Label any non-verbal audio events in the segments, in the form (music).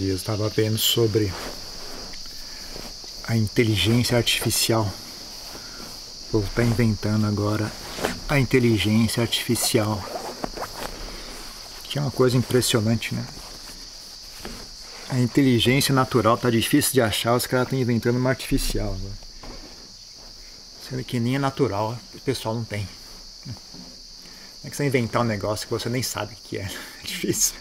dias estava vendo sobre a inteligência artificial. O povo está inventando agora a inteligência artificial. Que é uma coisa impressionante, né? A inteligência natural tá difícil de achar, os caras estão inventando uma artificial agora. Sendo que nem é natural, o pessoal não tem. Como é que você inventar um negócio que você nem sabe o que é? (laughs) É difícil.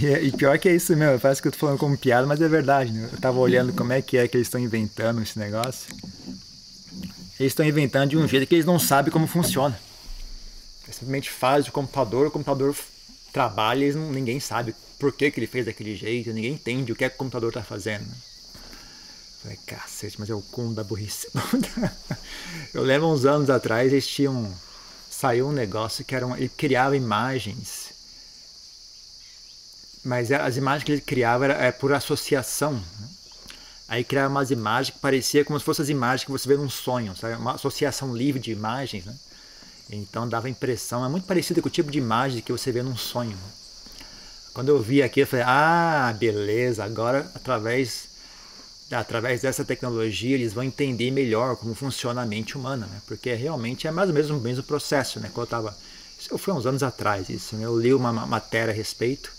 E, e, pior que é isso mesmo, parece que eu tô falando como piada, mas é verdade. Né? Eu tava olhando como é que é que eles estão inventando esse negócio. Eles estão inventando de um jeito que eles não sabem como funciona. Eles simplesmente fazem o computador, o computador trabalha e não, ninguém sabe por que, que ele fez daquele jeito, ninguém entende o que, é que o computador está fazendo. Falei, cacete, mas é o cúmulo da burrice. (laughs) eu lembro uns anos atrás, eles tinham. Saiu um negócio que era ele criava imagens mas é, as imagens que ele criava era, é por associação. Né? Aí criava umas imagens que parecia como se fossem as imagens que você vê num sonho, sabe? Uma associação livre de imagens, né? Então dava impressão, é muito parecido com o tipo de imagem que você vê num sonho. Quando eu vi aqui, eu falei: "Ah, beleza, agora através através dessa tecnologia eles vão entender melhor como funciona a mente humana, né? Porque realmente é mais ou menos o mesmo processo, né? Quando eu tava isso foi uns anos atrás isso, né? Eu li uma matéria a respeito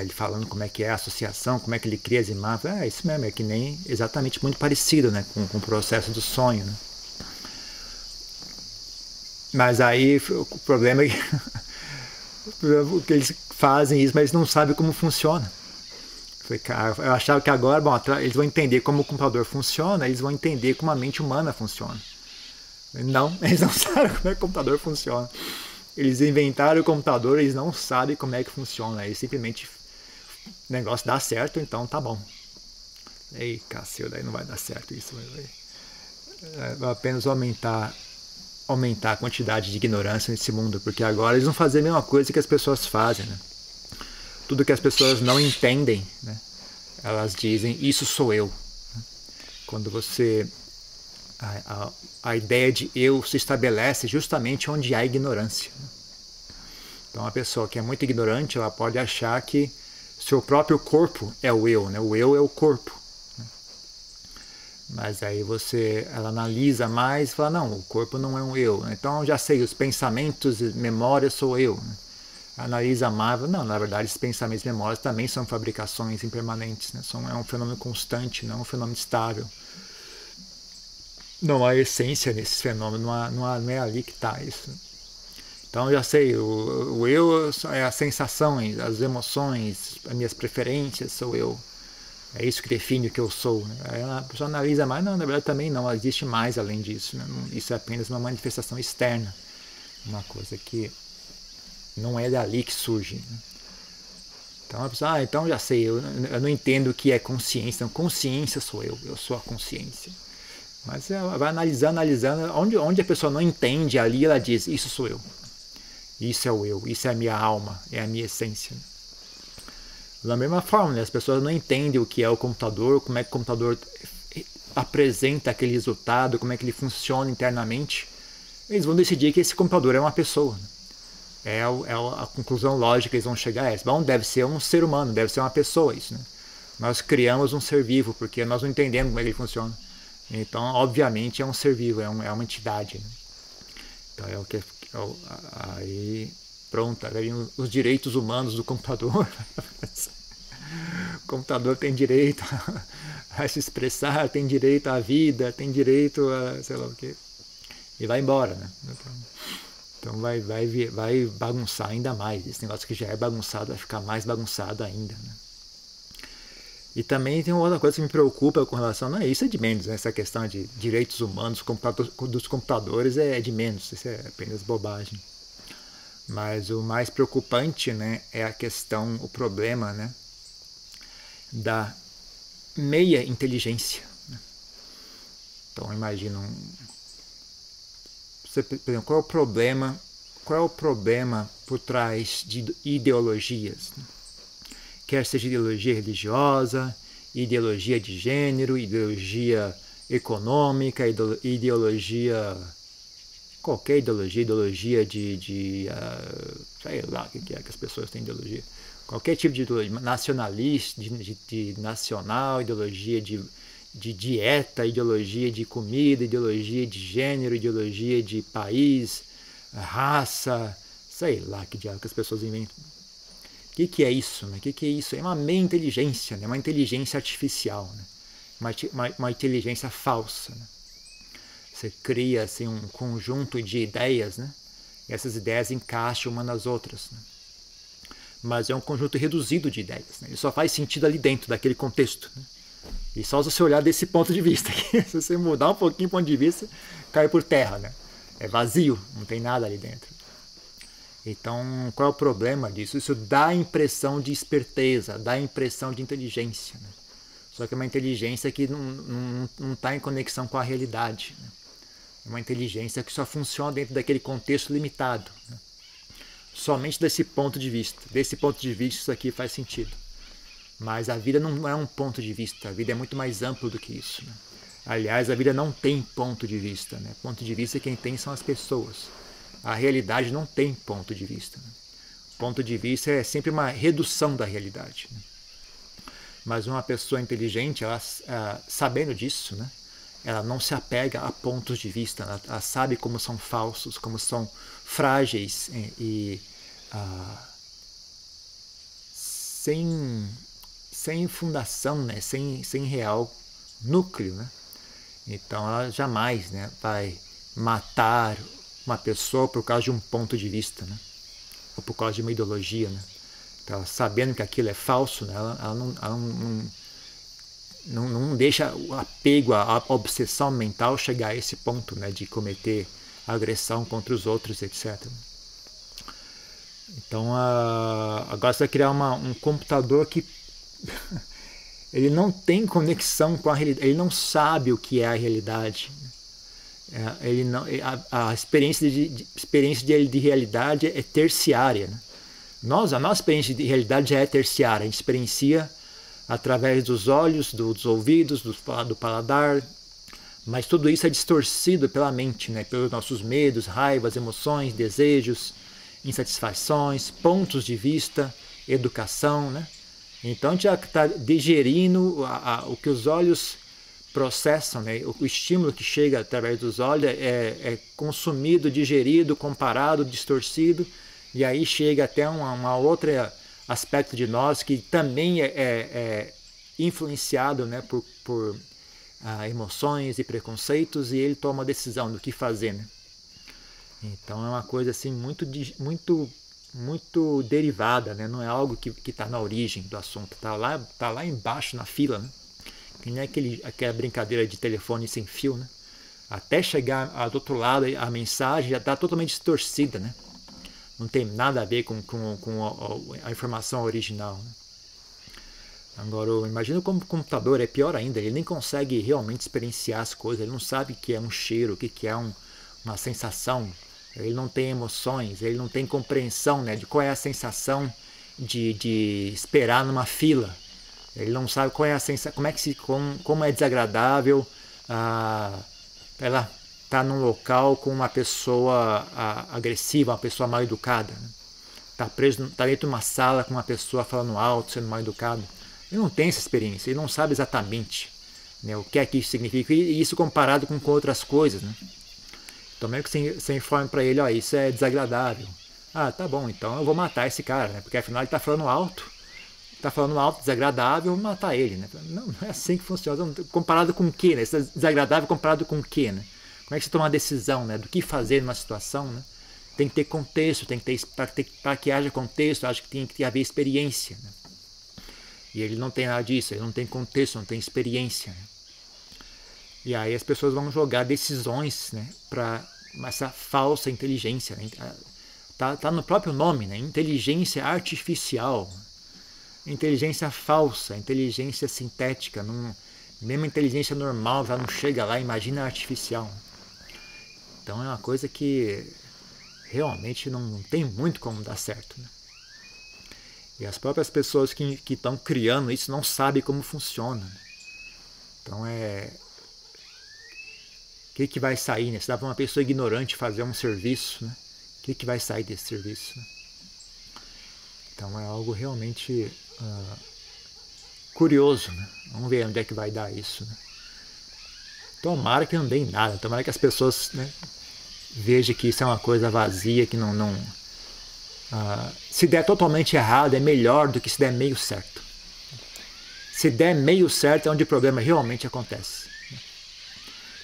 ele falando como é que é a associação, como é que ele cria as imagens. É isso mesmo, é que nem exatamente muito parecido né, com, com o processo do sonho. Né? Mas aí o problema é que, (laughs) que eles fazem isso, mas eles não sabem como funciona. Eu achava que agora, bom, eles vão entender como o computador funciona, eles vão entender como a mente humana funciona. Não, (laughs) eles não sabem como é que o computador funciona. Eles inventaram o computador, eles não sabem como é que funciona. Eles simplesmente negócio dá certo, então tá bom. Ei, cacilda, aí não vai dar certo isso. É, vai apenas aumentar, aumentar a quantidade de ignorância nesse mundo, porque agora eles vão fazer a mesma coisa que as pessoas fazem. Né? Tudo que as pessoas não entendem, né? elas dizem, isso sou eu. Quando você. A, a, a ideia de eu se estabelece justamente onde há ignorância. Então, a pessoa que é muito ignorante, ela pode achar que seu próprio corpo é o eu, né? O eu é o corpo. Mas aí você ela analisa mais e fala, não, o corpo não é um eu. Então já sei, os pensamentos e memórias sou eu. Né? Analisa mais, não, na verdade, esses pensamentos e memórias também são fabricações impermanentes, né? São, é um fenômeno constante, não é um fenômeno estável. Não há essência nesses fenômenos, não, há, não, há, não é ali que está isso. Então já sei, o, o eu é as sensações, as emoções, as minhas preferências, sou eu. É isso que define o que eu sou. Né? Aí a pessoa analisa mais, não, na verdade também não, existe mais além disso. Né? Isso é apenas uma manifestação externa, uma coisa que não é dali que surge. Né? Então a pessoa, ah, então já sei, eu, eu não entendo o que é consciência. Então, consciência sou eu, eu sou a consciência. Mas ela vai analisando, analisando, onde, onde a pessoa não entende ali, ela diz, isso sou eu. Isso é o eu, isso é a minha alma, é a minha essência. Da mesma forma, né? as pessoas não entendem o que é o computador, como é que o computador apresenta aquele resultado, como é que ele funciona internamente. Eles vão decidir que esse computador é uma pessoa. Né? É, é a conclusão lógica que eles vão chegar a essa. Bom, deve ser um ser humano, deve ser uma pessoa isso. Né? Nós criamos um ser vivo, porque nós não entendemos como é que ele funciona. Então, obviamente, é um ser vivo, é, um, é uma entidade. Né? Então, é o que aí, pronto, aí os direitos humanos do computador. (laughs) o computador tem direito (laughs) a, se expressar, tem direito à vida, tem direito a sei lá o quê. E vai embora, né? Então, então vai, vai, vai bagunçar ainda mais. Esse negócio que já é bagunçado vai ficar mais bagunçado ainda. Né? E também tem uma outra coisa que me preocupa com relação. Não, isso é de menos, né? essa questão de direitos humanos dos computadores é de menos, isso é apenas bobagem. Mas o mais preocupante né, é a questão, o problema né, da meia inteligência. Né? Então imagina um, você, qual é o problema? Qual é o problema por trás de ideologias? Né? Quer seja ideologia religiosa, ideologia de gênero, ideologia econômica, ideologia qualquer ideologia, ideologia de, de uh, sei lá o que é que as pessoas têm ideologia, qualquer tipo de ideologia nacionalista, de, de, de nacional, ideologia de, de dieta, ideologia de comida, ideologia de gênero, ideologia de país, raça, sei lá que diabo que as pessoas inventam. O que, que é isso? Né? O que, que é isso? É uma meia inteligência, né? uma inteligência artificial, né? uma, uma, uma inteligência falsa. Né? Você cria assim, um conjunto de ideias, né? e essas ideias encaixam uma nas outras. Né? Mas é um conjunto reduzido de ideias. Né? Ele só faz sentido ali dentro daquele contexto. Né? E só se você olhar desse ponto de vista. (laughs) se você mudar um pouquinho o ponto de vista, cai por terra. Né? É vazio, não tem nada ali dentro. Então, qual é o problema disso? Isso dá a impressão de esperteza, dá a impressão de inteligência. Né? Só que é uma inteligência que não está em conexão com a realidade. Né? É uma inteligência que só funciona dentro daquele contexto limitado. Né? Somente desse ponto de vista. Desse ponto de vista, isso aqui faz sentido. Mas a vida não é um ponto de vista, a vida é muito mais amplo do que isso. Né? Aliás, a vida não tem ponto de vista. Né? Ponto de vista quem tem são as pessoas. A realidade não tem ponto de vista. Né? Ponto de vista é sempre uma redução da realidade. Né? Mas uma pessoa inteligente, ela, ah, sabendo disso, né? ela não se apega a pontos de vista, ela, ela sabe como são falsos, como são frágeis e, e ah, sem sem fundação, né? sem, sem real núcleo. Né? Então ela jamais né, vai matar uma pessoa por causa de um ponto de vista, né? ou por causa de uma ideologia. Né? Então, sabendo que aquilo é falso, né? ela, ela, não, ela não, não, não, deixa o apego, a, a, obsessão mental chegar a esse ponto né? de cometer agressão contra os outros, etc. Então, a, agora você vai criar uma, um computador que (laughs) ele não tem conexão com a realidade, ele não sabe o que é a realidade. É, ele não, a, a experiência, de, de, experiência de, de realidade é terciária. Né? Nós, a nossa experiência de realidade já é terciária, a gente experiencia através dos olhos, do, dos ouvidos, do, do paladar, mas tudo isso é distorcido pela mente, né? pelos nossos medos, raivas, emoções, desejos, insatisfações, pontos de vista, educação, né? Então a gente já está digerindo a, a, o que os olhos processam, né? o, estímulo que chega através dos olhos é, é, consumido, digerido, comparado, distorcido, e aí chega até uma, uma outra aspecto de nós que também é, é, é influenciado né? por, por ah, emoções e preconceitos, e ele toma a decisão do que fazer. Né? Então é uma coisa assim muito, muito muito derivada, né? não é algo que está na origem do assunto, está lá, tá lá embaixo na fila. Né? Que nem aquele, aquela brincadeira de telefone sem fio. Né? Até chegar do outro lado, a mensagem já está totalmente distorcida. Né? Não tem nada a ver com, com, com a, a, informação original. Né? Agora, imagina como o computador é pior ainda, ele nem consegue realmente experienciar as coisas, ele não sabe o que é um cheiro, o que é um, uma sensação, ele não tem emoções, ele não tem compreensão né, de qual é a sensação de, de esperar numa fila. Ele não sabe qual é a sensação, como é que se, como, como é desagradável ah, ela estar tá num local com uma pessoa ah, agressiva, uma pessoa mal educada. Né? Tá preso, tá dentro de uma sala com uma pessoa falando alto, sendo mal educado. Ele não tem essa experiência, ele não sabe exatamente né, o que é que isso significa e isso comparado com, com outras coisas, né? Então meio que você, você informa para ele, ó, isso é desagradável. Ah, tá bom, então eu vou matar esse cara, né? Porque afinal ele tá falando alto. Tá falando alto, desagradável, vou matar ele, né? Não, não é assim que funciona. Comparado com o quê, né? É desagradável comparado com o quê, né? Como é que você toma uma decisão, né? Do que fazer numa situação, né? Tem que ter contexto, tem que ter para que haja contexto, acho que tem que haver experiência, né? E ele não tem nada disso, ele não tem contexto, não tem experiência. Né? E aí as pessoas vão jogar decisões né, para essa falsa inteligência, né, Está tá no próprio nome, né? inteligência artificial, inteligência falsa, inteligência sintética. Não, mesmo inteligência normal já não chega lá, imagina artificial. Então é uma coisa que realmente não, não tem muito como dar certo. Né? E as próprias pessoas que estão criando isso não sabem como funciona. Né? Então é. O que, que vai sair? Né? Se dá para uma pessoa ignorante fazer um serviço, né? o que, que vai sair desse serviço? Né? Então é algo realmente uh, curioso. Né? Vamos ver onde é que vai dar isso. Né? Tomara que não dê em nada, tomara que as pessoas né, vejam que isso é uma coisa vazia, que não. não uh, se der totalmente errado, é melhor do que se der meio certo. Se der meio certo, é onde o problema realmente acontece.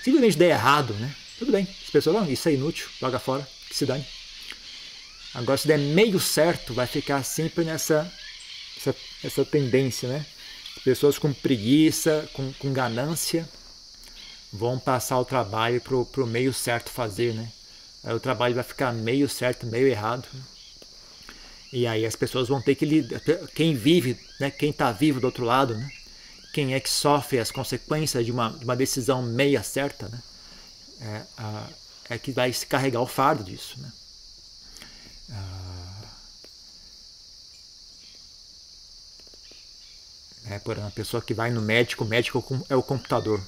Simplesmente der errado, né? Tudo bem. As pessoas vão, isso é inútil, joga fora, que se dane. Agora, se der meio certo, vai ficar sempre nessa essa, essa tendência, né? Pessoas com preguiça, com, com ganância, vão passar o trabalho para o meio certo fazer, né? Aí o trabalho vai ficar meio certo, meio errado. E aí as pessoas vão ter que lidar. Quem vive, né? quem está vivo do outro lado, né? quem é que sofre as consequências de uma, de uma decisão meia certa, né? é, a, é que vai se carregar o fardo disso. Né? É, por uma pessoa que vai no médico, o médico é o computador.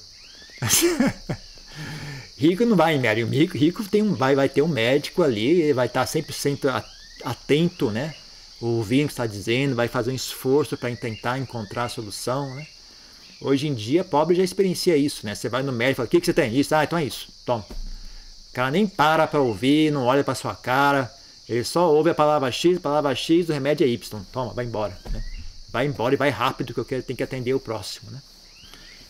(laughs) rico não vai em médico, rico, rico tem um, vai, vai ter um médico ali, vai estar sempre, sempre atento, né? Ouvindo o que está dizendo, vai fazer um esforço para tentar encontrar a solução, né? Hoje em dia, pobre já experiencia isso, né? Você vai no médico e fala, o que, que você tem? Isso, ah, então é isso, toma. O cara nem para para ouvir, não olha para sua cara, ele só ouve a palavra X, a palavra X, o remédio é Y, toma, vai embora, né? Vai embora e vai rápido que eu quero, tem que atender o próximo, né?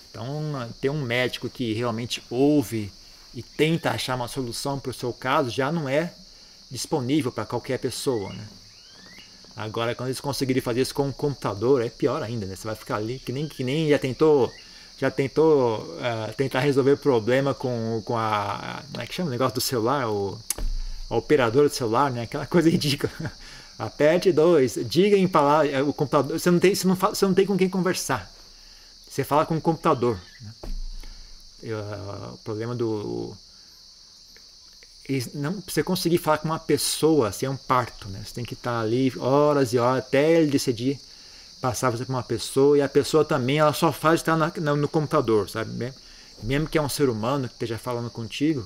Então, ter um médico que realmente ouve e tenta achar uma solução para o seu caso já não é disponível para qualquer pessoa, né? Agora, quando eles conseguirem fazer isso com um computador, é pior ainda, né? Você vai ficar ali que nem, que nem já tentou já tentou uh, tentar resolver problema com, com a. Como é que chama o negócio do celular? O, a operadora do celular, né? Aquela coisa (laughs) ridícula. Aperte dois, diga em palavras. É, o computador. Você não, tem, você, não fala, você não tem com quem conversar. Você fala com o computador. Né? Uh, o problema do não você conseguir falar com uma pessoa assim, é um parto, né? Você tem que estar ali horas e horas até ele decidir passar você para uma pessoa e a pessoa também ela só faz estar na, no computador, sabe? Mesmo que é um ser humano que esteja falando contigo,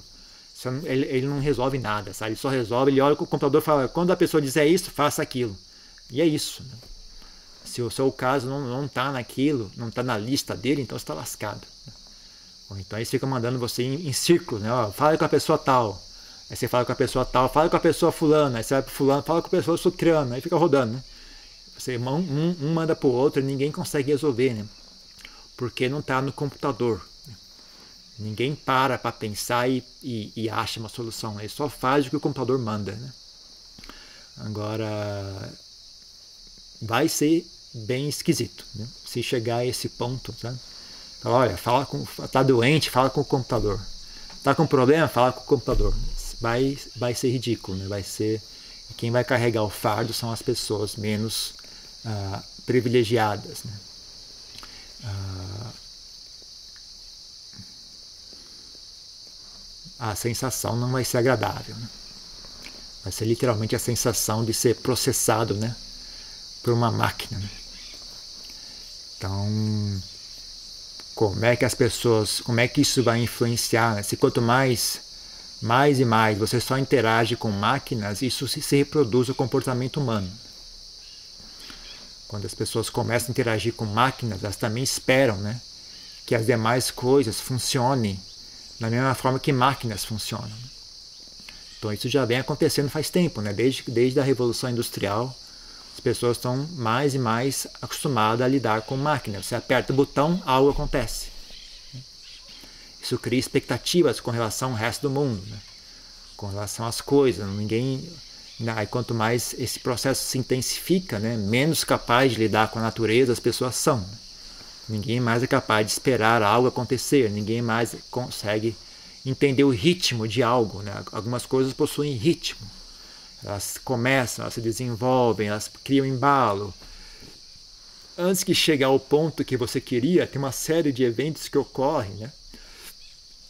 ele, ele não resolve nada, sabe? Ele só resolve, ele olha o computador fala, quando a pessoa dizer isso, faça aquilo. E é isso. Né? Se o seu caso não está naquilo, não está na lista dele, então você está lascado. Né? Ou então eles ficam mandando você em, em círculos, né? Ó, fala com a pessoa tal, Aí você fala com a pessoa tal, fala com a pessoa fulana, aí você vai pro fulano, fala com a pessoa sucriana, aí fica rodando, né? Você, um, um, um manda pro outro e ninguém consegue resolver, né? Porque não está no computador. Ninguém para para pensar e, e, e, acha uma solução. Ele só faz o que o computador manda, né? Agora, vai ser bem esquisito, né? Se chegar a esse ponto, sabe? Fala, olha, fala com, tá doente, fala com o computador. Tá com problema, fala com o computador vai, vai ser ridículo, né? vai ser quem vai carregar o fardo são as pessoas menos ah, privilegiadas. Né? Ah, a sensação não vai ser agradável. Né? Vai ser literalmente a sensação de ser processado né? por uma máquina. Né? Então, como é que as pessoas, como é que isso vai influenciar? Né? Se quanto mais mais e mais você só interage com máquinas, isso se, se reproduz o comportamento humano. Quando as pessoas começam a interagir com máquinas, elas também esperam né, que as demais coisas funcionem da mesma forma que máquinas funcionam. Então isso já vem acontecendo faz tempo, né? desde, desde a Revolução Industrial, as pessoas estão mais e mais acostumadas a lidar com máquinas. Você aperta o botão, algo acontece. Isso cria expectativas com relação ao resto do mundo, né? com relação às coisas. Ninguém, né? quanto mais esse processo se intensifica, né? menos capaz de lidar com a natureza as pessoas são. Né? Ninguém mais é capaz de esperar algo acontecer. Ninguém mais consegue entender o ritmo de algo. Né? Algumas coisas possuem ritmo. Elas começam, elas se desenvolvem, elas criam embalo. Antes que chegue ao ponto que você queria, tem uma série de eventos que ocorrem, né?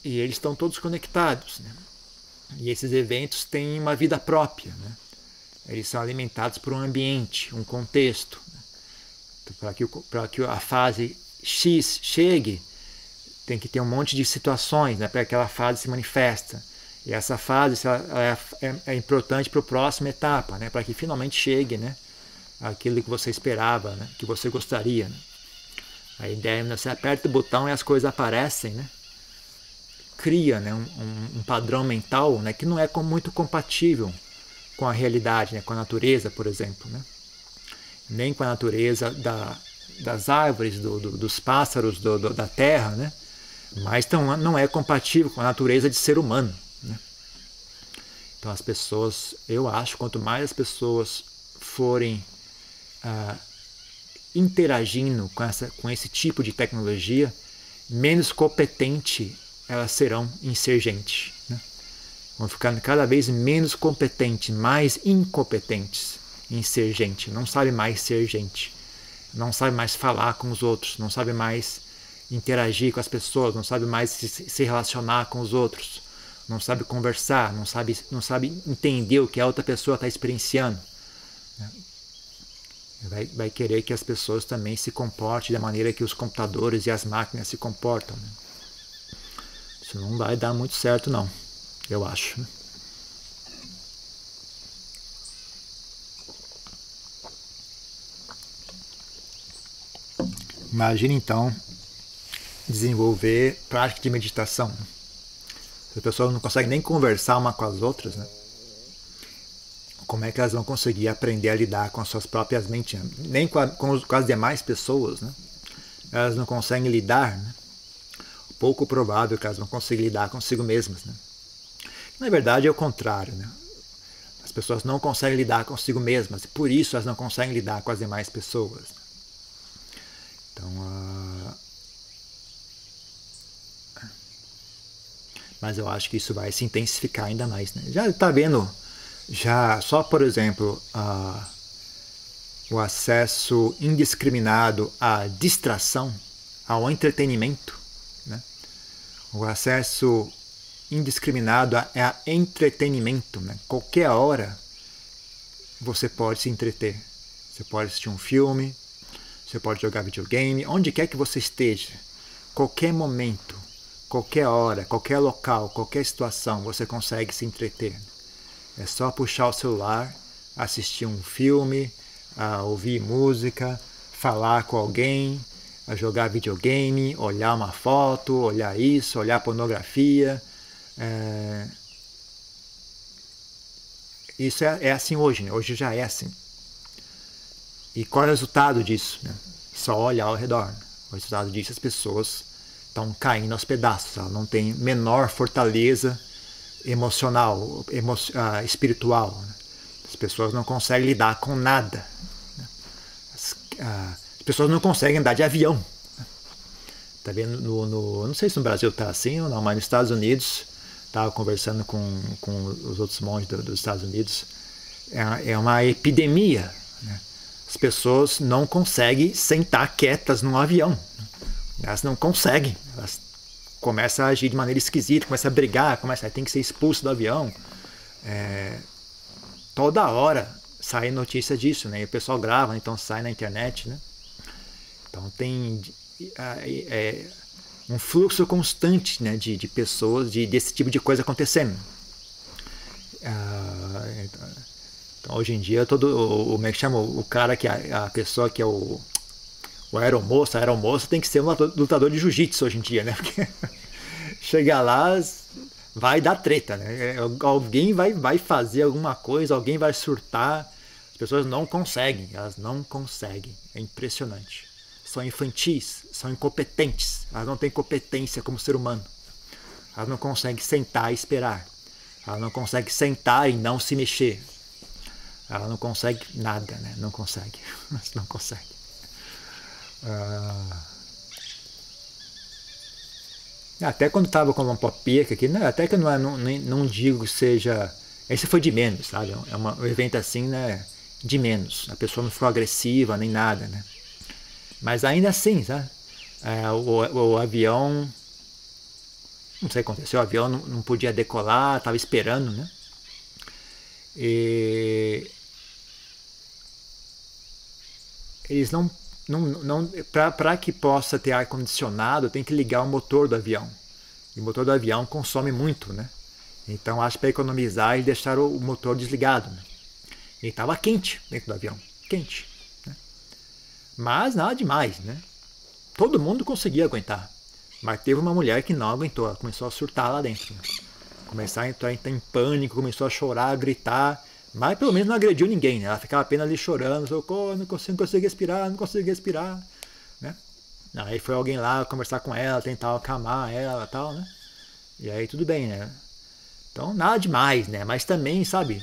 E eles estão todos conectados, né? E esses eventos têm uma vida própria, né? Eles são alimentados por um ambiente, um contexto. Então, para que, que a fase X chegue, tem que ter um monte de situações né, para que aquela fase se manifesta. E essa fase ela é, é, é importante para a próxima etapa, né, para que finalmente chegue né, aquilo que você esperava, né, que você gostaria. Né. A ideia é que você aperta o botão e as coisas aparecem, né? cria né, um, um, padrão mental né, que não é muito compatível com a realidade, né, com a natureza, por exemplo. Né? Nem com a natureza da, das árvores, do, do, dos pássaros, do, da terra, né? mas não, não é compatível com a natureza de ser humano. Né? Então as pessoas, eu acho, quanto mais as pessoas forem ah, interagindo com, essa, com esse tipo de tecnologia, menos competente elas serão em ser gente. Né? Vão ficando cada vez menos competentes, mais incompetentes em ser gente. Não sabe mais ser gente. Não sabe mais falar com os outros. Não sabe mais interagir com as pessoas, não sabe mais se, relacionar com os outros, não sabe conversar, não sabe, não sabe entender o que a outra pessoa está experienciando. Né? Vai, vai, querer que as pessoas também se comportem da maneira que os computadores e as máquinas se comportam. Né? Isso não vai dar muito certo, não, eu acho. Né? Imagina então desenvolver prática de meditação. As pessoas não conseguem nem conversar uma com as outras, né? Como é que elas vão conseguir aprender a lidar com as suas próprias mentes? Nem com, a, com, com as demais pessoas, né? Elas não conseguem lidar, né? Pouco provável que elas vão conseguir lidar consigo mesmas, né? Na verdade é o contrário, né? As pessoas não conseguem lidar consigo mesmas e por isso elas não conseguem lidar com as demais pessoas. Então, mas eu acho que isso vai se intensificar ainda mais. Né? Já está vendo, já só por exemplo, o acesso indiscriminado à distração, ao entretenimento, né? o acesso indiscriminado a, a entretenimento. Né? Qualquer hora você pode se entreter. Você pode assistir um filme, você pode jogar videogame, onde quer que você esteja, qualquer momento qualquer hora, qualquer local, qualquer situação, você consegue se entreter. É só puxar o celular, assistir um filme, ouvir música, falar com alguém, jogar videogame, olhar uma foto, olhar isso, olhar pornografia. É... Isso é, é, assim hoje, né? hoje já é assim. E qual é o resultado disso? Né? Só olhar ao redor. O resultado disso, as pessoas estão caindo aos pedaços. Ela não tem menor fortaleza emocional, emo uh, espiritual. Né? As pessoas não conseguem lidar com nada. Né? As, uh, as, pessoas não conseguem andar de avião. Tá vendo no, no, não sei se no Brasil está assim ou não, mas nos Estados Unidos estava conversando com, com os outros monges do, dos Estados Unidos. É, é uma epidemia. Né? As pessoas não conseguem sentar quietas num avião. Elas não conseguem. Elas começam a agir de maneira esquisita, começam a brigar, começam a tem que ser expulso do avião. É, toda hora sai notícia disso, né? E o pessoal grava, então sai na internet, né? Então tem é, um fluxo constante né, de, de pessoas, de, desse tipo de coisa acontecendo. Ah, então, hoje em dia, todo o, como é que chama? O cara que é a pessoa que é o o aeromoço, a aeromoça tem que ser um lutador de jiu-jitsu hoje em dia, né? (laughs) Porque chegar lá vai dar treta, né? É, alguém vai, vai fazer alguma coisa, alguém vai surtar. As pessoas não conseguem, elas não conseguem. É impressionante. São infantis, são incompetentes. Elas não têm competência como ser humano. Elas não conseguem sentar e esperar. Elas não conseguem sentar e não se mexer. Ela não consegue nada, né? Não consegue. (laughs) Não consegue. Ah, até quando estava com uma popeca aqui, né, até que não, é, não, não digo que seja Esse foi de menos, sabe? É uma, um evento assim, né? De menos. A pessoa não ficou agressiva nem nada, né? Mas ainda assim, sabe? É, o, o, avião. Não sei o que aconteceu, o avião não, não podia decolar, estava esperando, né? E eles não, não, não para que possa ter ar condicionado tem que ligar o motor do avião e o motor do avião consome muito né então acho para economizar e deixar o motor desligado né? e estava quente dentro do avião quente né? mas nada demais né todo mundo conseguia aguentar mas teve uma mulher que não aguentou ela começou a surtar lá dentro né? Começar a entrar em pânico começou a chorar a gritar mas pelo menos não agrediu ninguém, né? Ela ficava apenas ali chorando, socorro, não consigo, não consigo respirar, não consigo respirar, né? Aí foi alguém lá conversar com ela, tentar acalmar ela e tal, né? E aí tudo bem, né? Então nada demais, né? Mas também, sabe,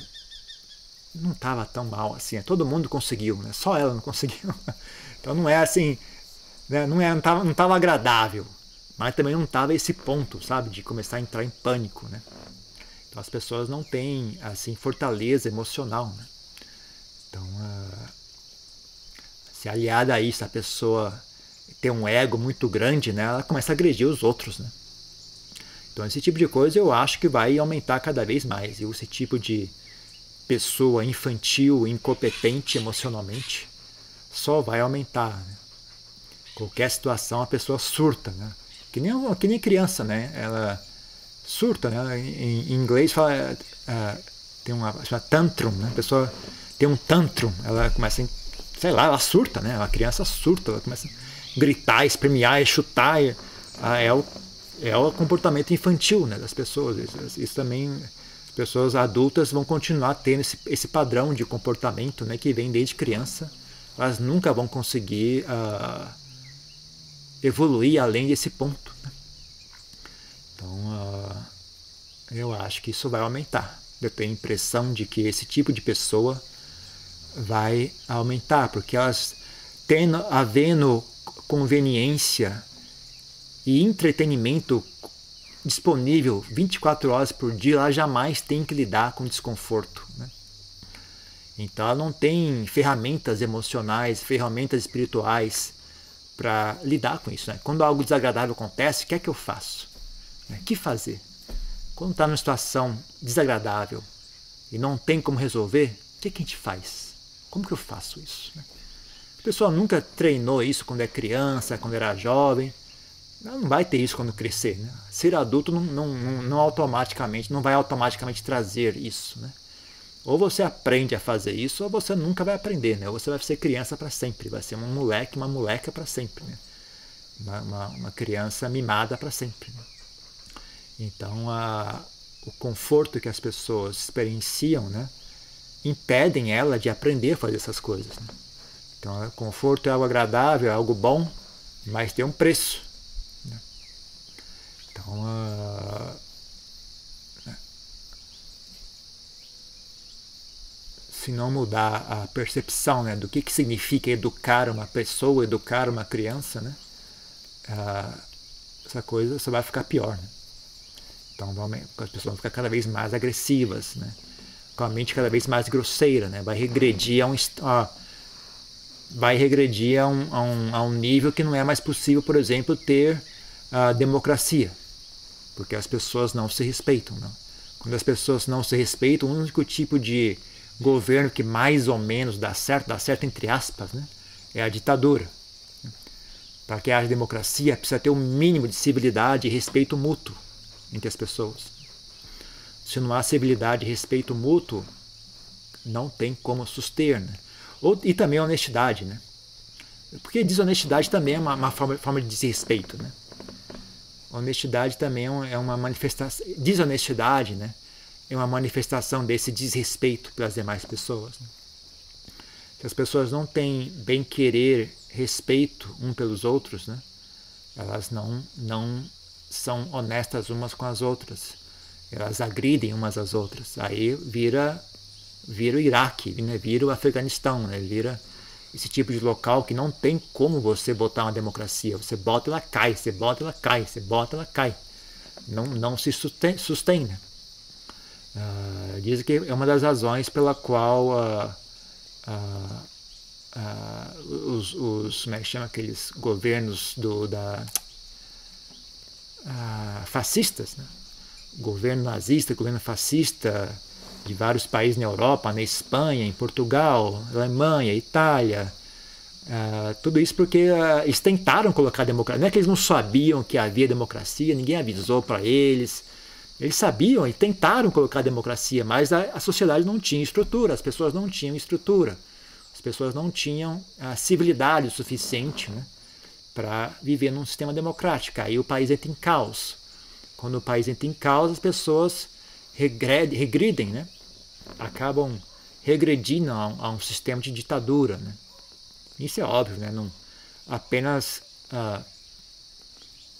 não estava tão mal assim. Né? Todo mundo conseguiu, né? Só ela não conseguiu. (laughs) Então não é assim, né? não, é, não, tava, não tava agradável. Mas também não tava esse ponto, sabe? De começar a entrar em pânico, né? Então as pessoas não têm assim fortaleza emocional. Né? Então, uh, se aliada a isso, a pessoa tem um ego muito grande, né, ela começa a agredir os outros. Né? Então esse tipo de coisa eu acho que vai aumentar cada vez mais. E esse tipo de pessoa infantil, incompetente emocionalmente, só vai aumentar. Né? Qualquer situação a pessoa surta, né? Que nem, que nem criança, né? Ela surta, né? Em, em inglês fala, uh, tem uma chama tantrum, né? A pessoa tem um tantrum, ela começa, a, sei lá, ela surta, né? A criança surta, ela começa a gritar, espremear, chutar, uh, é o é o comportamento infantil, né? Das pessoas. Isso, isso também as pessoas adultas vão continuar tendo esse, esse padrão de comportamento, né? Que vem desde criança. Elas nunca vão conseguir uh, evoluir além desse ponto. Né? Então, uh, eu acho que isso vai aumentar. Eu tenho a impressão de que esse tipo de pessoa vai aumentar, porque elas tendo, havendo conveniência e entretenimento disponível 24 horas por dia, ela jamais tem que lidar com desconforto. Né? Então ela não tem ferramentas emocionais, ferramentas espirituais para lidar com isso. Né? Quando algo desagradável acontece, o que é que eu faço? O que fazer? Quando está numa situação desagradável e não tem como resolver, o que, que a gente faz? Como que eu faço isso? A pessoa nunca treinou isso quando é criança, quando era jovem. Não vai ter isso quando crescer. Né? Ser adulto não, não, não, automaticamente, não vai automaticamente trazer isso. Né? Ou você aprende a fazer isso, ou você nunca vai aprender. Né? Ou você vai ser criança para sempre. Vai ser um moleque, uma moleca para sempre. Né? Uma, uma, uma criança mimada para sempre. Né? Então, a, o conforto que as pessoas experienciam, né, impedem ela de aprender a fazer essas coisas. Né? Então, o conforto é algo agradável, é algo bom, mas tem um preço. Né? Então, a, se não mudar a percepção né, do que, que significa educar uma pessoa, educar uma criança, né, essa coisa só vai ficar pior. Né? Então as pessoas vão ficar cada vez mais agressivas, né? com a mente cada vez mais grosseira, né? vai regredir a um, a, vai regredir a um, a, um, a um nível que não é mais possível, por exemplo, ter a democracia, porque as pessoas não se respeitam. Não? Quando as pessoas não se respeitam, o único tipo de governo que mais ou menos dá certo, dá certo entre aspas, né? é a ditadura. Para que haja democracia, precisa ter um mínimo de civilidade e respeito mútuo entre as pessoas. Se não há civilidade e respeito mútuo, não tem como suster. Né? Ou, e também honestidade. Né? Porque desonestidade também é uma, uma forma, forma, de desrespeito. Né? Honestidade também é, é uma manifestação. Desonestidade né? É uma manifestação desse desrespeito pelas demais pessoas. Né? Se as pessoas não têm bem querer, respeito um pelos outros, né? elas não, não são honestas umas com as outras. Elas agridem umas às outras. Aí vira, vira o Iraque, né? vira o Afeganistão, né? vira esse tipo de local que não tem como você botar uma democracia. Você bota, ela cai, você bota, ela cai, você bota, ela cai. Não, não se sustém, sustém né? Uh, dizem que é uma das razões pela qual uh, os, os, como é que chama aqueles governos do, da, fascistas, né? governo nazista, governo fascista de vários países na Europa, na Espanha, em Portugal, Alemanha, Itália, Uh, tudo isso porque uh, eles tentaram colocar democracia. Não é que eles não sabiam que havia democracia, ninguém avisou para eles. Eles sabiam e tentaram colocar democracia, mas a, a, sociedade não tinha estrutura, as pessoas não tinham estrutura, as pessoas não tinham a civilidade suficiente né, para viver num sistema democrático. Aí o país entra em caos. Quando o país entra em caos, as pessoas regredem, regridem, né, acabam regredindo a um, a um sistema de ditadura. Né. Isso é óbvio, né? não apenas ah,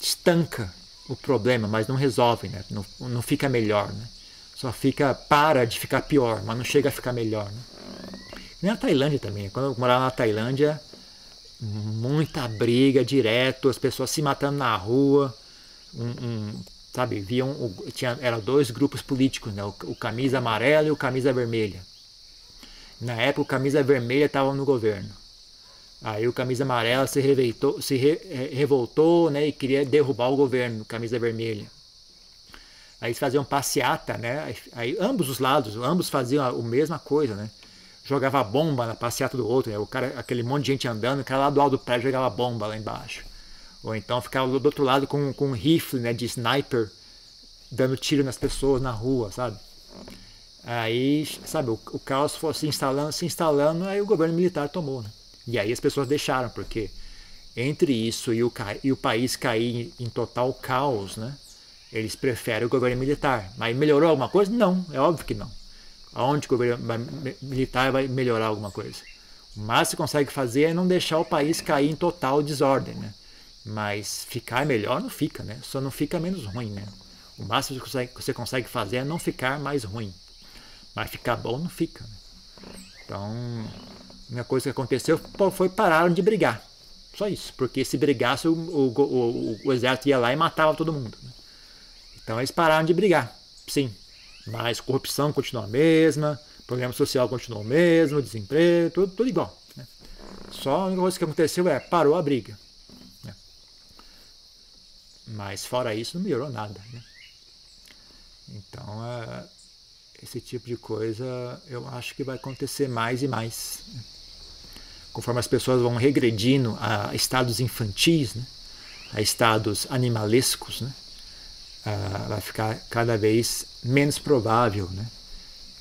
estanca o problema, mas não resolve, né? não, não fica melhor. Né? Só fica, para de ficar pior, mas não chega a ficar melhor. Né? Nem a Tailândia também. Quando eu morava na Tailândia, muita briga direto, as pessoas se matando na rua. Um, um, sabe, viam, tinha, eram dois grupos políticos, né? o, o camisa amarela e o camisa vermelha. Na época, o camisa vermelha estava no governo. Aí o camisa amarela se, revoltou, se re, é, revoltou né, e queria derrubar o governo, camisa vermelha. Aí eles faziam passeata, né? Aí ambos os lados, ambos faziam a, a mesma coisa, né? Jogava bomba na passeata do outro, né? O cara, aquele monte de gente andando, o cara lá do alto do prédio jogava bomba lá embaixo. Ou então ficava do outro lado com, com um rifle, né, de sniper, dando tiro nas pessoas na rua, sabe? Aí, sabe, o, o caos foi se instalando, se instalando, aí o governo militar tomou, né? E aí as pessoas deixaram, porque entre isso e o, e o país cair em, total caos, né? Eles preferem o governo militar. Mas melhorou alguma coisa? Não, é óbvio que não. Aonde o governo militar vai melhorar alguma coisa? O máximo que consegue fazer é não deixar o país cair em total desordem, né? Mas ficar melhor não fica, né? Só não fica menos ruim, né? O máximo que você consegue fazer é não ficar mais ruim. Mas ficar bom não fica. Né? Então, uma coisa que aconteceu foi pararam de brigar. Só isso. Porque se brigasse, o, o, o, o exército ia lá e matava todo mundo. Né? Então eles pararam de brigar. Sim. Mas corrupção continua a mesma, problema social continua o mesmo, desemprego, tudo, tudo igual. Né? Só a única coisa que aconteceu é parou a briga. Né? Mas fora isso não melhorou nada. Né? Então é, esse tipo de coisa eu acho que vai acontecer mais e mais. Né? conforme as pessoas vão regredindo a estados infantis, né, a estados animalescos, né, uh, vai ficar cada vez menos provável né,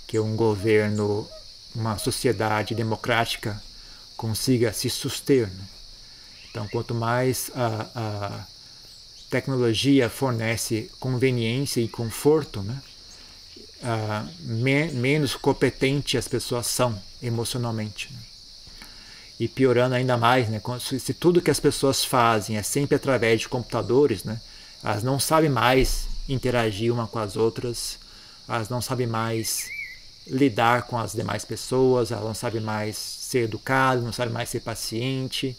que um governo, uma sociedade democrática consiga se suster. Né. Então, quanto mais a, a, tecnologia fornece conveniência e conforto, né, uh, me, menos competente as pessoas são emocionalmente. E piorando ainda mais, né? Se tudo que as pessoas fazem é sempre através de computadores, né? Elas não sabem mais interagir uma com as outras, elas não sabem mais lidar com as demais pessoas, elas não sabem mais ser educado, não sabem mais ser paciente.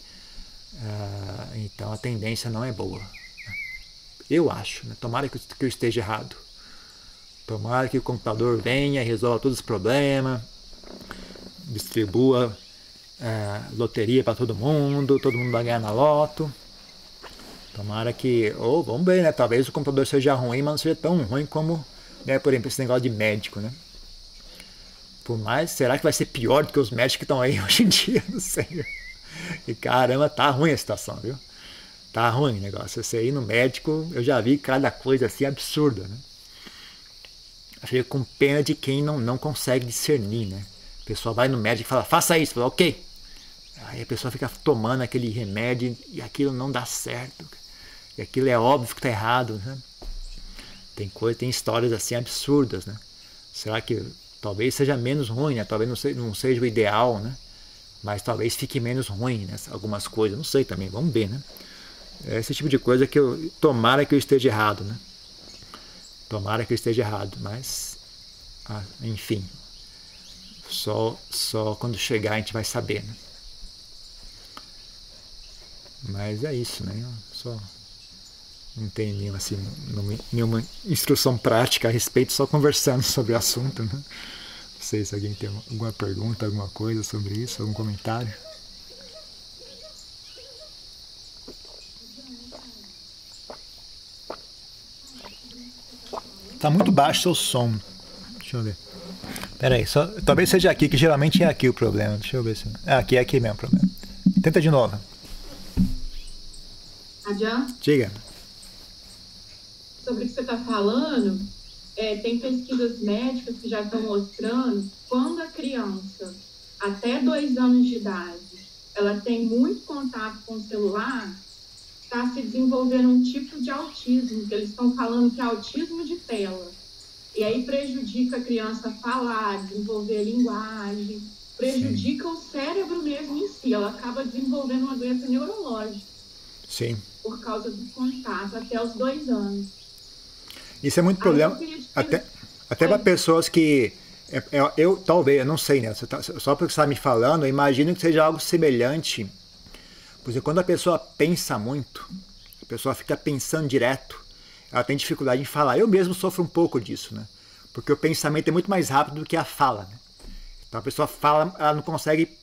Uh, então a tendência não é boa. Né? Eu acho, né? tomara que eu esteja errado. Tomara que o computador venha, resolva todos os problemas, distribua é, loteria para todo mundo, todo mundo vai ganhar na loto. Tomara que. Ou oh, vamos ver, né? Talvez o computador seja ruim, mas não seja tão ruim como, né, por exemplo, esse negócio de médico, né? Por mais, será que vai ser pior do que os médicos que estão aí (laughs) hoje em dia? Não sei. E caramba, tá ruim a situação, viu? Tá ruim o negócio. Você ir no médico, eu já vi cada coisa assim absurda, né? Fico com pena de quem não, não consegue discernir, né? A pessoa vai no médico e fala, faça isso. Fala, ok. Aí a pessoa fica tomando aquele remédio e aquilo não dá certo. E aquilo é óbvio que está errado. Né? Tem coisa, tem histórias assim absurdas, né? Será que talvez seja menos ruim, né? Talvez não seja, não seja o ideal, né? Mas talvez fique menos ruim, né? Algumas coisas, não sei também, vamos ver, né? É esse tipo de coisa que eu tomara que eu esteja errado, né? Tomara que eu esteja errado, mas ah, enfim, só, só quando chegar a gente vai saber, né? Mas é isso, né? Só não tem nenhuma, assim, nenhuma instrução prática a respeito, só conversando (laughs) sobre o assunto. Né? Não sei se alguém tem alguma pergunta, alguma coisa sobre isso, algum comentário. Tá muito baixo seu som. Deixa eu ver. Pera aí, só, talvez seja aqui, que geralmente é aqui o problema. Deixa eu ver se. Ah, aqui é aqui mesmo o problema. Tenta de novo. Adianta? Diga. Sobre o que você está falando, é, tem pesquisas médicas que já estão mostrando quando a criança, até dois anos de idade, ela tem muito contato com o celular, está se desenvolvendo um tipo de autismo, que eles estão falando que é autismo de tela. E aí prejudica a criança falar, desenvolver linguagem, prejudica Sim. o cérebro mesmo em si. Ela acaba desenvolvendo uma doença neurológica. Sim. Por causa do contato até os dois anos. Isso é muito problema. Até, até para pessoas que. Eu, é, é, eu, talvez, eu não sei, né? Tá, só porque você está me falando, eu imagino que seja algo semelhante porque quando a pessoa pensa muito, a pessoa fica pensando direto, ela tem dificuldade em falar. Eu mesmo sofro um pouco disso, né? Porque o pensamento é muito mais rápido do que a fala. Né? Então a pessoa fala, ela não consegue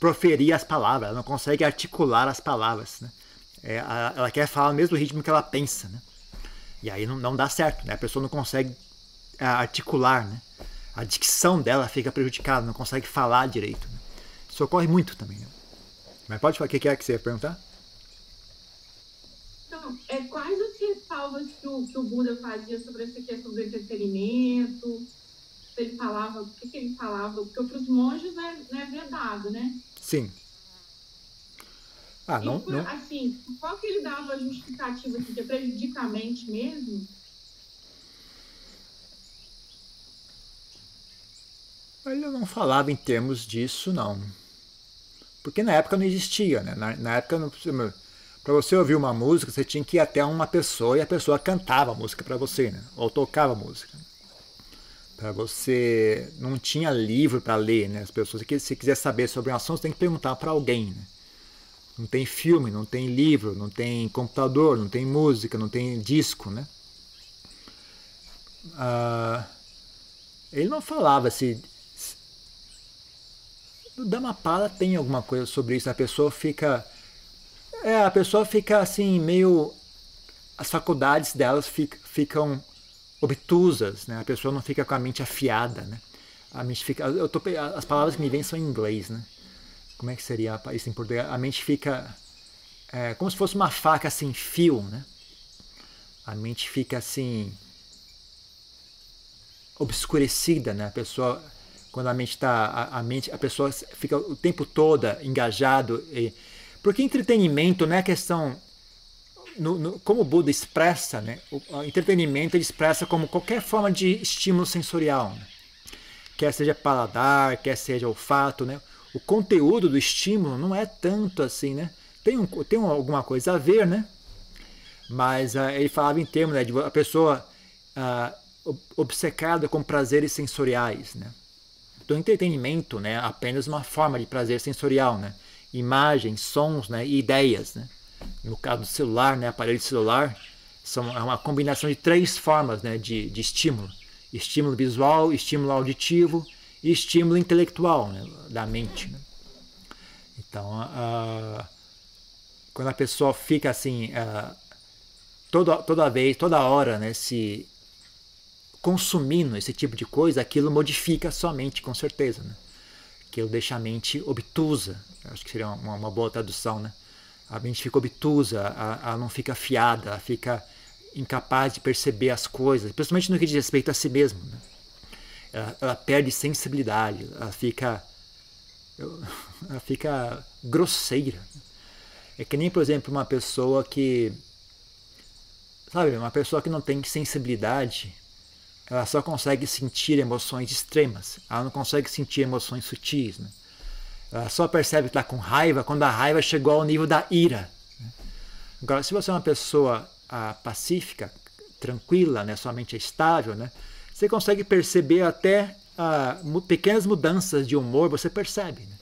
proferir as palavras, ela não consegue articular as palavras. Né? É, ela quer falar no mesmo ritmo que ela pensa. Né? E aí não, não dá certo, né? a pessoa não consegue é, articular. Né? A dicção dela fica prejudicada, não consegue falar direito. Né? Isso ocorre muito também. Né? Mas pode falar, o que é que você ia perguntar? Então, é, quais as ressalvas que o, que o Buda fazia sobre essa questão do entretenimento? Se ele falava, o que, que ele falava? Porque para os monges não é, não é vedado, né? Sim. Ah, não, por, não. Assim, qual que ele dava a justificativa assim, que prejudica a mente mesmo? Ele não falava em termos disso, não. Porque na época não existia, né? Na, na época, para você ouvir uma música, você tinha que ir até uma pessoa e a pessoa cantava a música para você, né? Ou tocava a música. Para você não tinha livro para ler, né? As pessoas que se quiser saber sobre um assunto, você tem que perguntar para alguém, né? Não tem filme, não tem livro, não tem computador, não tem música, não tem disco, né? Ah, ele não falava se no Dhammapada tem alguma coisa sobre isso. A pessoa fica. É, a pessoa fica assim, meio. As faculdades delas fica, ficam obtusas, né? A pessoa não fica com a mente afiada, né? A mente fica. Eu tô, as palavras que me vêm são em inglês, né? Como é que seria isso em português? A mente fica. É, como se fosse uma faca sem fio, né? A mente fica assim. obscurecida, né? A pessoa quando a mente está a, a, mente a pessoa fica o tempo todo engajado e, porque entretenimento não é questão no, no, como o Buda expressa né o, o, entretenimento ele expressa como qualquer forma de estímulo sensorial né? quer seja paladar quer seja olfato né o conteúdo do estímulo não é tanto assim né? Tem, um, tem alguma coisa a ver né? Mas uh, ele falava em termos né, de a pessoa uh, obcecada com prazeres sensoriais né? Do entretenimento, né, apenas uma forma de prazer sensorial, né, imagens, sons, né, e ideias, né. No caso do celular, né, aparelho celular, são é uma combinação de três formas, né, de, de estímulo: estímulo visual, estímulo auditivo estímulo intelectual, né, da mente. Né. Então, uh, quando a pessoa fica assim, uh, toda toda vez, toda hora, né, se consumindo esse tipo de coisa, aquilo modifica a sua mente, com certeza. Né? Aquilo deixa a mente obtusa. Acho que seria uma, uma boa tradução. Né? A mente fica obtusa, ela não fica afiada, ela fica incapaz de perceber as coisas, principalmente no que diz respeito a si mesmo. Né? Ela, perde sensibilidade, ela fica, (laughs) ela fica grosseira. É que nem, por exemplo, uma pessoa que. Sabe, uma pessoa que não tem sensibilidade ela só consegue sentir emoções extremas, ela não consegue sentir emoções sutis. Né? Ela só percebe que está com raiva quando a raiva chegou ao nível da ira. Né? Agora, se você é uma pessoa ah, pacífica, tranquila, né? sua mente é estável, né? Você consegue perceber até ah, pequenas mudanças de humor, você percebe. Né?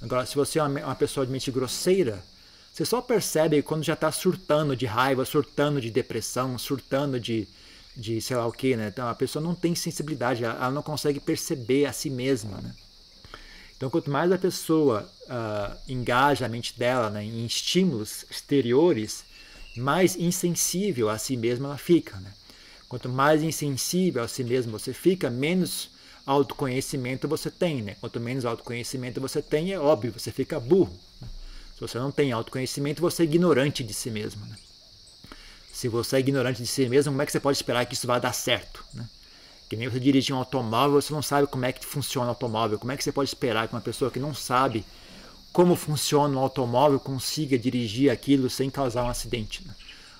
Agora, se você é uma, uma pessoa de mente grosseira, Você só percebe quando já está surtando de raiva, surtando de depressão, surtando de, de sei lá o que, né? Então a pessoa não tem sensibilidade, ela não consegue perceber a si mesma, né? Então quanto mais a pessoa uh, engaja a mente dela né, em estímulos exteriores, mais insensível a si mesma ela fica, né? Quanto mais insensível a si mesmo você fica, menos autoconhecimento você tem, né? Quanto menos autoconhecimento você tem, é óbvio, você fica burro. Né? Se você não tem autoconhecimento, você é ignorante de si mesmo. Né? Se você é ignorante de si mesmo, como é que você pode esperar que isso vai dar certo? Né? Que nem você dirigir um automóvel, você não sabe como é que funciona o automóvel. Como é que você pode esperar que uma pessoa que não sabe como funciona um automóvel consiga dirigir aquilo sem causar um acidente? Né?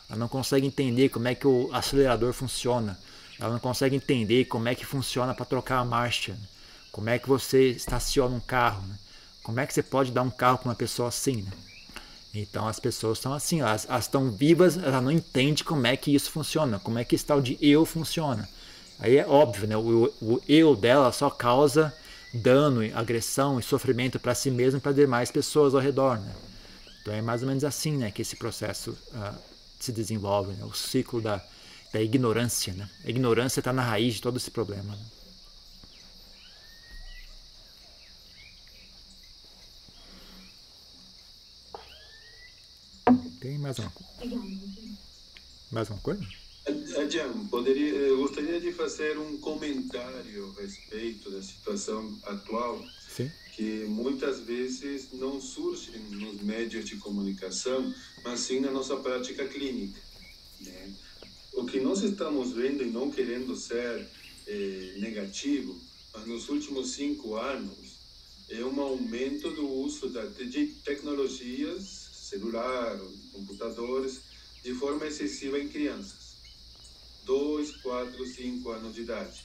Ela não consegue entender como é que o acelerador funciona. Ela não consegue entender como é que funciona para trocar a marcha. Né? Como é que você estaciona um carro. Né? Como é que você pode dar um carro para uma pessoa assim, né? Então as pessoas estão assim, elas, elas estão vivas, ela não entende como é que isso funciona, como é que esse tal de eu funciona. Aí é óbvio, né? O, o eu dela só causa dano, agressão e sofrimento para si mesmo e para demais pessoas ao redor, né? Então é mais ou menos assim, né, que esse processo uh, se desenvolve, né? o ciclo da, da ignorância, né? A ignorância está na raiz de todo esse problema. Né? Tem mais uma, mais uma coisa? Adiam, poderia, eu gostaria de fazer um comentário a respeito da situação atual, Sim. Que muitas vezes não surge nos meios de comunicação, mas sim na nossa prática clínica. Né? O que nós estamos vendo, e não querendo ser eh, negativo, mas nos últimos cinco anos, é um aumento do uso de tecnologias celular, computadores, de forma excessiva em crianças, 2, 4, 5 anos de idade.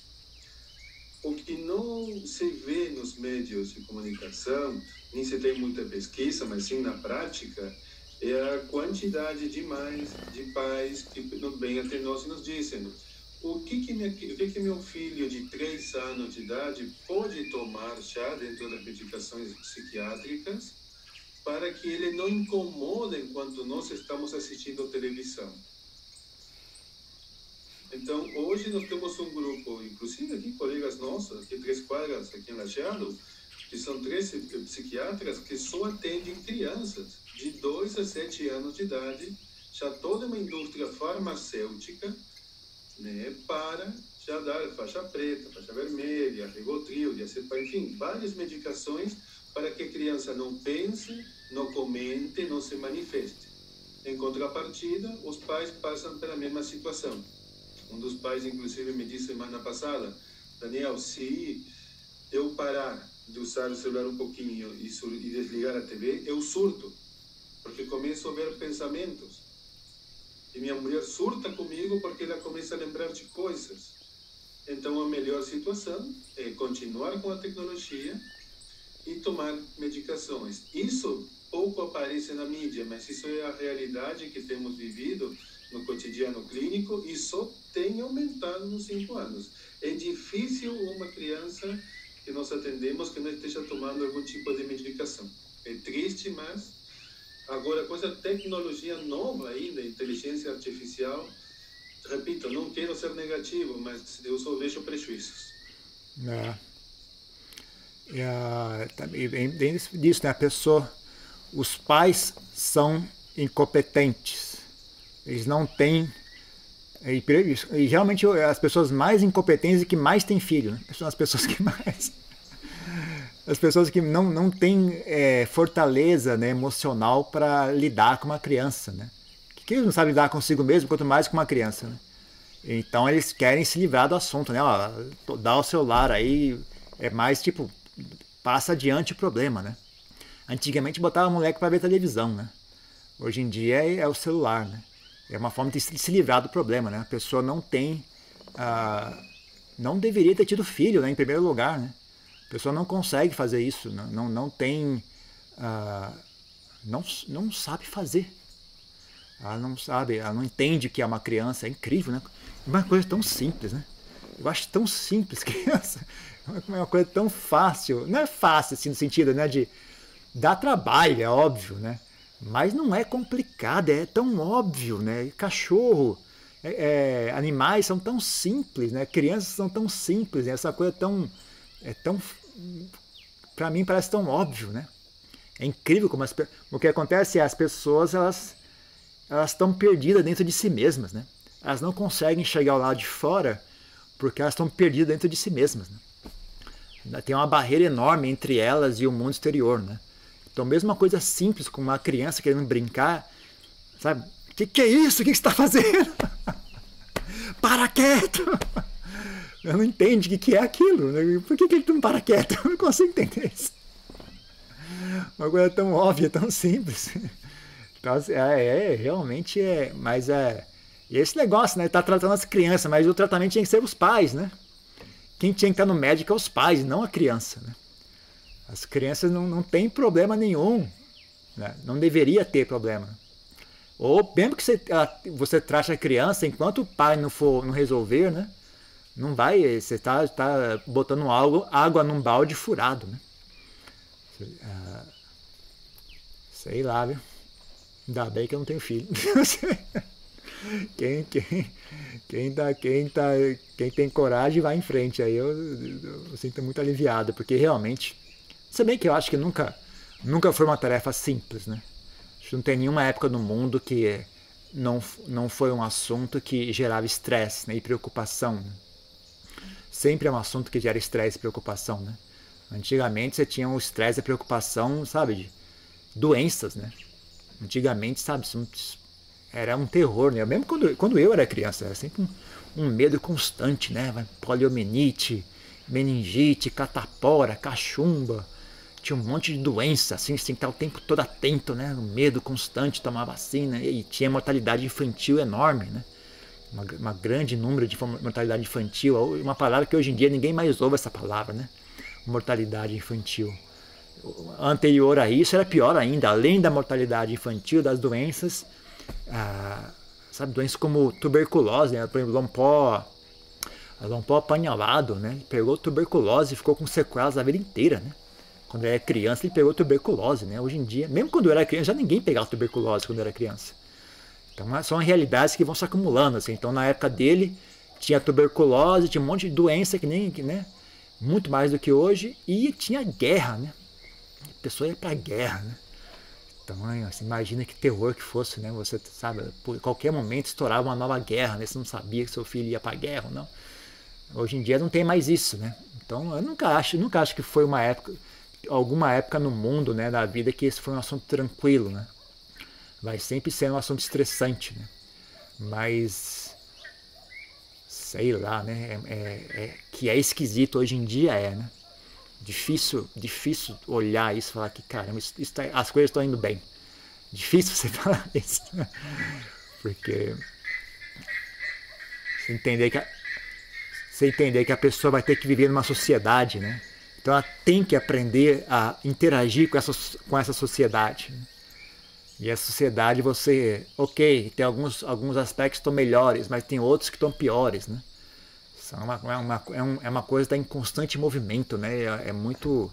O que não se vê nos meios de comunicação, nem se tem muita pesquisa, mas sim na prática, é a quantidade demais de pais que vêm até nós e nos dizem o que que, minha, o que que meu filho de 3 anos de idade pode tomar já dentro das medicações psiquiátricas para que ele não incomode enquanto nós estamos assistindo televisão. Então, hoje nós temos um grupo, inclusive aqui colegas nossos, aqui três quadras, aqui em Lajeado, que são três psiquiatras que só atendem crianças de 2 a 7 anos de idade, já toda uma indústria farmacêutica, né, para já dar faixa preta, faixa vermelha, diazepam, enfim, várias medicações para que a criança não pense, não comente, não se manifeste. Em contrapartida, os pais passam pela mesma situação. Um dos pais, inclusive, me disse semana passada, Daniel, se eu parar de usar o celular um pouquinho e, e desligar a TV, eu surto, porque começo a ver pensamentos. E minha mulher surta comigo porque ela começa a lembrar de coisas. Então, a melhor situação é continuar com a tecnologia e tomar medicações. Isso pouco aparece na mídia, mas isso é a realidade que temos vivido no cotidiano clínico e só tem aumentado nos cinco anos. É difícil uma criança que nós atendemos que não esteja tomando algum tipo de medicação. É triste, mas agora com essa tecnologia nova ainda, inteligência artificial, repito, não quero ser negativo, mas eu só vejo prejuízos. É. É, dentro disso, né, a pessoa, os pais são incompetentes. Eles não têm. E, e realmente as pessoas mais incompetentes e que mais têm filho, né? são as pessoas que mais. (laughs) As pessoas que não, não têm é, fortaleza né, emocional para lidar com uma criança. Né? Que eles não sabem lidar consigo mesmo, quanto mais com uma criança. Né? Então eles querem se livrar do assunto, né? Ó, dá o celular aí, é mais tipo, passa adiante o problema, né? Antigamente botava moleque para ver televisão, né? Hoje em dia é, é, o celular, né? É uma forma de se livrar do problema, né? A pessoa não tem, ah, não deveria ter tido filho, né? Em primeiro lugar, né? A pessoa não consegue fazer isso, não, não, não tem, ah, não, não sabe fazer. Ela não sabe, ela não entende que é uma criança, é incrível, né? É uma coisa tão simples, né? Eu acho tão simples (laughs) criança. É uma coisa tão fácil. Não é fácil, assim, no sentido né, de dar trabalho, é óbvio, né? Mas não é complicado, é tão óbvio, né? Cachorro, é, é, animais são tão simples, né? Crianças são tão simples, né? essa coisa é tão, é tão, para mim parece tão óbvio, né? É incrível como as, o que acontece é as pessoas elas elas estão perdidas dentro de si mesmas, né? Elas não conseguem chegar ao lado de fora porque elas estão perdidas dentro de si mesmas. Né? Tem uma barreira enorme entre elas e o mundo exterior, né? Então, mesmo uma coisa simples, como uma criança querendo brincar, sabe? O que, que é isso? O que, que você está fazendo? (laughs) para quieto! (laughs) Eu não entendo o que, que é aquilo. Né? Por que, que ele não para quieto? (laughs) Eu não consigo entender isso. Uma coisa tão óbvia, tão simples. Então, assim, é, é realmente é. Mas é. E esse negócio, né? Tá tratando as crianças, mas o tratamento tinha que ser os pais, né? Quem tinha que estar no médico é os pais, não a criança, né? As crianças não, não têm problema nenhum. Né? Não deveria ter problema. Ou mesmo que você, você trate a criança, enquanto o pai não for não resolver, né? Não vai, você está tá botando algo, água num balde furado, né? Ah, sei lá, viu? Ainda bem que eu não tenho filho. (laughs) quem, quem, quem, tá, quem, tá, quem tem coragem vai em frente. Aí eu, eu, eu sinto muito aliviado, porque realmente se bem que eu acho que nunca, nunca foi uma tarefa simples, né? Acho que não tem nenhuma época no mundo que não, não foi um assunto que gerava estresse né, e preocupação. Né? Sempre é um assunto que gera estresse e preocupação, né? Antigamente você tinha o estresse e a preocupação, sabe, de doenças, né? Antigamente, sabe, era um terror, né? Mesmo quando, quando eu era criança, era sempre um, um medo constante, né? Poliomielite, meningite, catapora, cachumba, tinha um monte de doença, assim, você tem que estar o tempo todo atento, né? O medo constante, tomar vacina, e tinha mortalidade infantil enorme, né? Uma, uma grande número de mortalidade infantil, uma palavra que hoje em dia ninguém mais ouve essa palavra, né? Mortalidade infantil. Anterior a isso era pior ainda, além da mortalidade infantil, das doenças, ah, sabe, doenças como tuberculose, né? Por exemplo, lompó, lompó apanhalado, né? Pegou tuberculose e ficou com sequelas a vida inteira, né? Quando era criança, ele pegou tuberculose, né? Hoje em dia, mesmo quando era criança, já ninguém pegava tuberculose quando era criança. Então, é, são realidades que vão se acumulando, assim. Então, na época dele, tinha tuberculose, tinha um monte de doença que nem, né? Muito mais do que hoje. E tinha guerra, né? A pessoa ia pra guerra, né? Então, assim, imagina que terror que fosse, né? Você, sabe, por qualquer momento estourava uma nova guerra, né? Você não sabia que seu filho ia pra guerra ou não. Hoje em dia não tem mais isso, né? Então, eu nunca acho, nunca acho que foi uma época alguma época no mundo, né, da vida que esse foi um assunto tranquilo, né? Vai sempre ser um assunto estressante, né? Mas sei lá, né? É, é, é, que é esquisito hoje em dia é, né? Difícil, difícil olhar isso e falar que caramba, isso, isso tá, as coisas estão indo bem. Difícil (laughs) você falar isso, né? porque você entender que a, você entender que a pessoa vai ter que viver numa sociedade, né? Então ela tem que aprender a interagir com essa, com essa sociedade. E a sociedade você, ok, tem alguns, alguns aspectos que estão melhores, mas tem outros que estão piores, né? São uma, é, uma, é, um, é uma coisa que está em constante movimento, né? É, é, muito,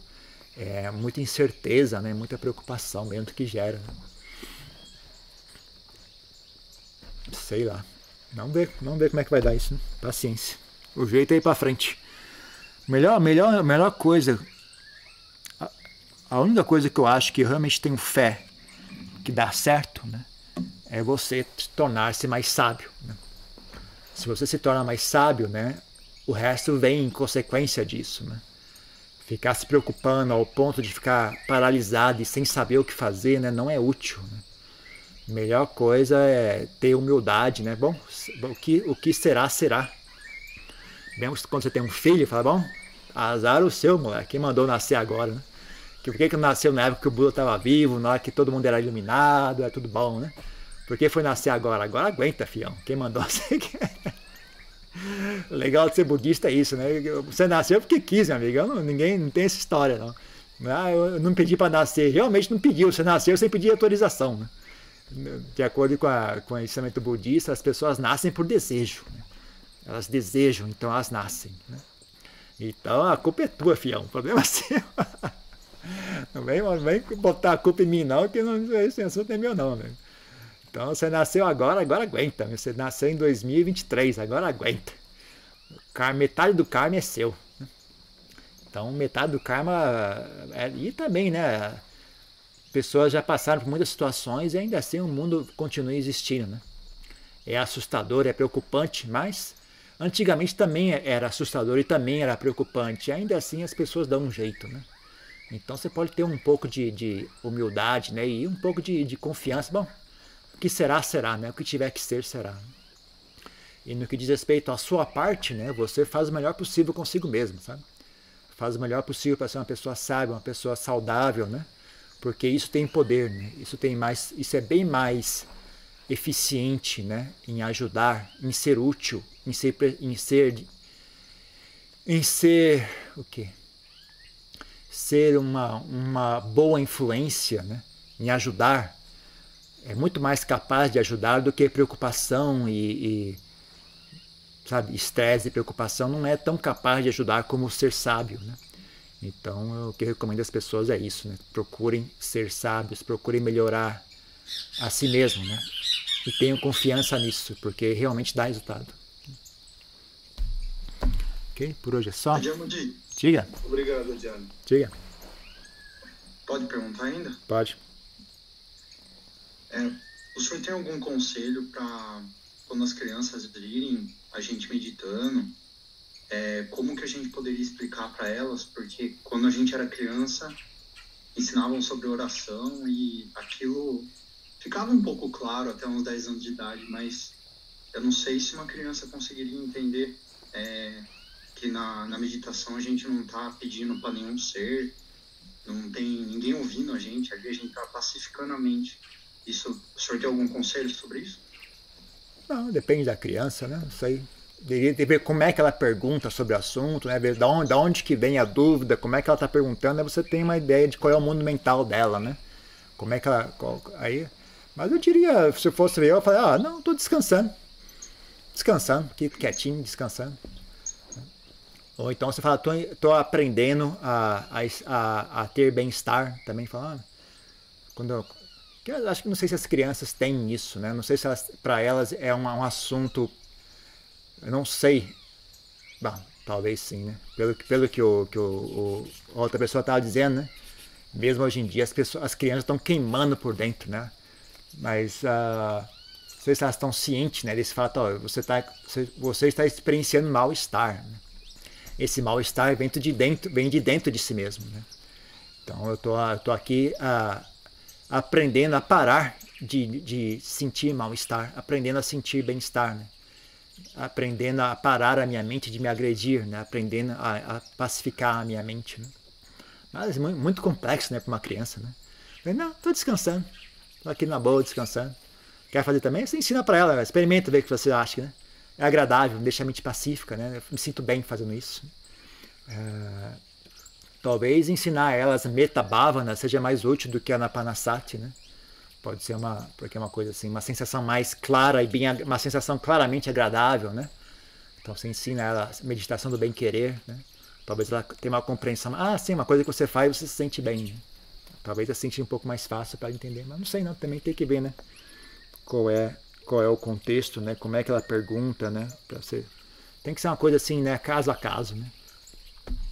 é muita incerteza, né? Muita preocupação mesmo que gera. Né? Sei lá. Vamos ver, vamos ver como é que vai dar isso. Né? Paciência. O jeito é ir para frente. Melhor, melhor, melhor coisa. A, única coisa que eu acho que realmente tenho fé que dá certo, né? É você tornar-se mais sábio. Né? Se você se torna mais sábio, né? O resto vem em consequência disso, né? Ficar se preocupando ao ponto de ficar paralisado e sem saber o que fazer, né? Não é útil. Né? Melhor coisa é ter humildade, né? Bom, o que, o que será, será. Mesmo quando você tem um filho, fala, bom, azar o seu, moleque, quem mandou nascer agora, né? Que por que, que nasceu na época que o Buda estava vivo, na hora que todo mundo era iluminado, é tudo bom, né? Por que foi nascer agora? Agora aguenta, fião. Quem mandou (laughs) você Legal de ser budista é isso, né? Você nasceu porque quis, meu amigo. Não, ninguém não tem essa história, não. Ah, eu não pedi para nascer. Realmente não pediu. Você nasceu sem pedir autorização. Né? De acordo com, a, com o ensinamento budista, as pessoas nascem por desejo. Né? Elas desejam, então elas nascem. Né? Então a culpa é tua, fião. O problema (laughs) é seu. vem, vem botar a culpa em mim não, que não, esse assunto é meu não, velho. Então você nasceu agora, agora aguenta. Você nasceu em 2023, agora aguenta. Metade do karma é seu. Né? Então metade do karma. É, e também, né? Pessoas já passaram por muitas situações e ainda assim o mundo continua existindo, né? É assustador, é preocupante, mas antigamente também era assustador e também era preocupante. Ainda assim as pessoas dão um jeito, né? Então você pode ter um pouco de, de humildade, né? E um pouco de, de confiança. Bom, o que será, será, né? O que tiver que ser, será. E no que diz respeito à sua parte, né? Você faz o melhor possível consigo mesmo, sabe? Faz o melhor possível para ser uma pessoa sábia, uma pessoa saudável, né? Porque isso tem poder, né? Isso tem mais, isso é bem mais eficiente, né? Em ajudar, em ser útil, em ser, em ser, em ser o quê? Ser uma, uma boa influência, né? Em ajudar é muito mais capaz de ajudar do que preocupação e, e sabe, estresse e preocupação não é tão capaz de ajudar como ser sábio, né? Então, o que eu recomendo às pessoas é isso, né? Procurem ser sábios, procurem melhorar a si mesmo, né? E tenham confiança nisso, porque realmente dá resultado. Ok? Por hoje é só. Diga. Obrigado, Diana. Diga. Pode perguntar ainda? Pode. É, o senhor tem algum conselho para quando as crianças virem a gente meditando, é, como que a gente poderia explicar para elas? Porque quando a gente era criança, ensinavam sobre oração e aquilo ficava um pouco claro até uns 10 anos de idade, mas eu não sei se uma criança conseguiria entender é, que na, na meditação a gente não está pedindo para nenhum ser, não tem ninguém ouvindo a gente, ali a gente está pacificando a mente. Isso, o senhor tem algum conselho sobre isso? Não, depende da criança, né? Isso aí. Deveria ver como é que ela pergunta sobre o assunto, né? Da onde, da onde que vem a dúvida, como é que ela está perguntando, aí você tem uma ideia de qual é o mundo mental dela, né? Como é que ela. Qual, aí, mas eu diria, se eu fosse eu, eu falaria, ah, não, estou descansando. Descansando, aqui quietinho, descansando. Ou então você fala, estou aprendendo a, a, a, ter bem-estar também, falando. Quando eu, eu acho que não sei se as crianças têm isso, né? Não sei se para elas é um, um, assunto. Eu não sei. Bom, talvez sim, né? Pelo, pelo que, o, que o, o outra pessoa estava dizendo, né? Mesmo hoje em dia as, pessoas, as crianças estão queimando por dentro, né? Mas uh, não sei se elas estão cientes né, desse fato, você, tá, você, está experienciando mal-estar. Né? Esse mal-estar vem de dentro, vem de dentro de si mesmo. Né? Então eu tô, tô aqui uh, aprendendo a parar de, de sentir mal-estar, aprendendo a sentir bem-estar, né? aprendendo a parar a minha mente de me agredir, né? aprendendo a, a pacificar a minha mente. Né? Mas é muito, muito complexo né, para uma criança. Né? Eu, não, estou descansando, estou aqui na boa, descansando. Quer fazer também? Você ensina para ela, experimenta ver o que você acha. Né? É agradável, deixa a mente pacífica, né? eu me sinto bem fazendo isso. É, Talvez ensinar elas metabhavana seja mais útil do que a napanasati, né? Pode ser uma, porque é uma coisa assim, uma sensação mais clara e bem, uma sensação claramente agradável, né? Então você ensina ela meditação do bem querer, né? Talvez ela tenha uma compreensão, ah, sim, uma coisa que você faz você se sente bem. Né? Talvez ela sentir um pouco mais fácil para entender, mas não sei não, também tem que ver, né? Qual é, qual é o contexto, né? Como é que ela pergunta, né? Para ser, tem que ser uma coisa assim, né? Caso a caso, né?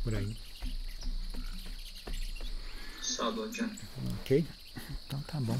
Por aí. Sábado, Ok? Então tá bom.